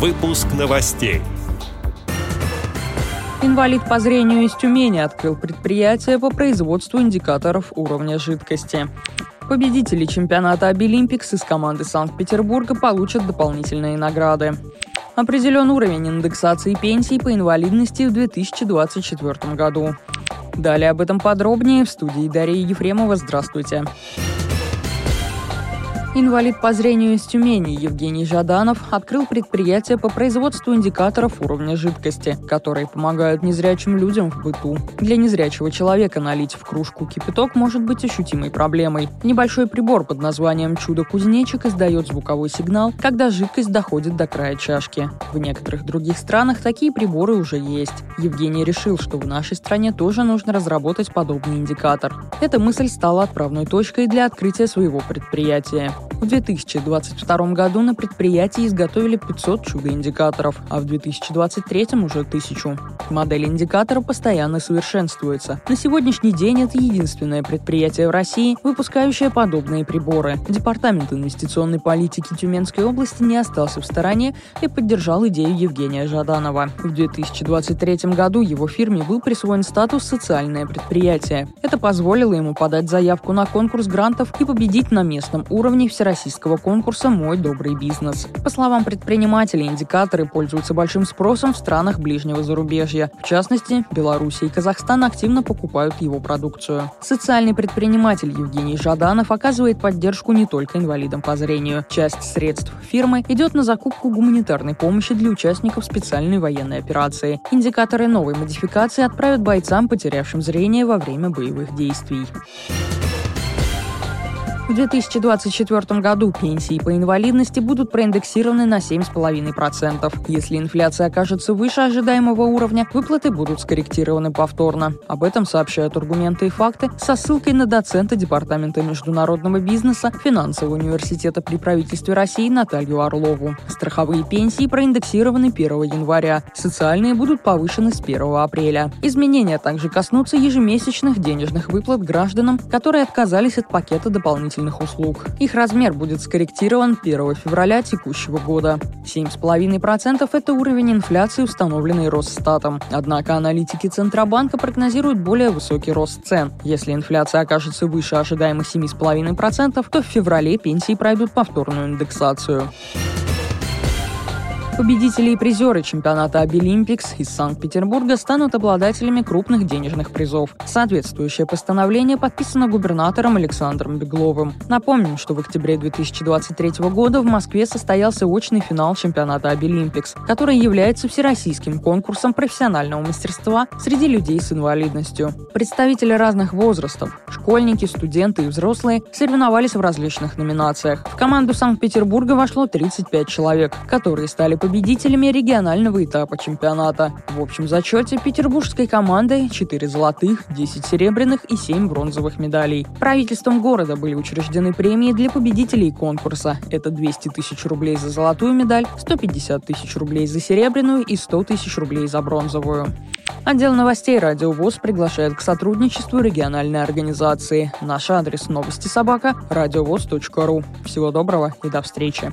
Выпуск новостей. Инвалид по зрению из Тюмени открыл предприятие по производству индикаторов уровня жидкости. Победители чемпионата Обилимпикс из команды Санкт-Петербурга получат дополнительные награды. Определен уровень индексации пенсий по инвалидности в 2024 году. Далее об этом подробнее в студии Дарьи Ефремова. Здравствуйте. Здравствуйте. Инвалид по зрению из Тюмени Евгений Жаданов открыл предприятие по производству индикаторов уровня жидкости, которые помогают незрячим людям в быту. Для незрячего человека налить в кружку кипяток может быть ощутимой проблемой. Небольшой прибор под названием «Чудо-кузнечик» издает звуковой сигнал, когда жидкость доходит до края чашки. В некоторых других странах такие приборы уже есть. Евгений решил, что в нашей стране тоже нужно разработать подобный индикатор. Эта мысль стала отправной точкой для открытия своего предприятия. В 2022 году на предприятии изготовили 500 чудо-индикаторов, а в 2023 уже 1000. Модель индикатора постоянно совершенствуется. На сегодняшний день это единственное предприятие в России, выпускающее подобные приборы. Департамент инвестиционной политики Тюменской области не остался в стороне и поддержал идею Евгения Жаданова. В 2023 году его фирме был присвоен статус «социальное предприятие». Это позволило ему подать заявку на конкурс грантов и победить на местном уровне всероссийского конкурса «Мой добрый бизнес». По словам предпринимателей, индикаторы пользуются большим спросом в странах ближнего зарубежья. В частности, Беларусь и Казахстан активно покупают его продукцию. Социальный предприниматель Евгений Жаданов оказывает поддержку не только инвалидам по зрению. Часть средств фирмы идет на закупку гуманитарной помощи для участников специальной военной операции. Индикаторы новой модификации отправят бойцам, потерявшим зрение во время боевых действий. В 2024 году пенсии по инвалидности будут проиндексированы на 7,5%. Если инфляция окажется выше ожидаемого уровня, выплаты будут скорректированы повторно. Об этом сообщают аргументы и факты со ссылкой на доцента Департамента международного бизнеса Финансового университета при правительстве России Наталью Орлову. Страховые пенсии проиндексированы 1 января. Социальные будут повышены с 1 апреля. Изменения также коснутся ежемесячных денежных выплат гражданам, которые отказались от пакета дополнительных дополнительных услуг. Их размер будет скорректирован 1 февраля текущего года. 7,5% – это уровень инфляции, установленный Росстатом. Однако аналитики Центробанка прогнозируют более высокий рост цен. Если инфляция окажется выше ожидаемых 7,5%, то в феврале пенсии пройдут повторную индексацию. Победители и призеры чемпионата Абилимпикс из Санкт-Петербурга станут обладателями крупных денежных призов. Соответствующее постановление подписано губернатором Александром Бегловым. Напомним, что в октябре 2023 года в Москве состоялся очный финал чемпионата Абилимпикс, который является всероссийским конкурсом профессионального мастерства среди людей с инвалидностью. Представители разных возрастов, школьники, студенты и взрослые соревновались в различных номинациях. В команду Санкт-Петербурга вошло 35 человек, которые стали победителями победителями регионального этапа чемпионата. В общем зачете петербургской командой 4 золотых, 10 серебряных и 7 бронзовых медалей. Правительством города были учреждены премии для победителей конкурса. Это 200 тысяч рублей за золотую медаль, 150 тысяч рублей за серебряную и 100 тысяч рублей за бронзовую. Отдел новостей «Радио ВОЗ» приглашает к сотрудничеству региональной организации. Наш адрес новости собака – радиовоз.ру. Всего доброго и до встречи.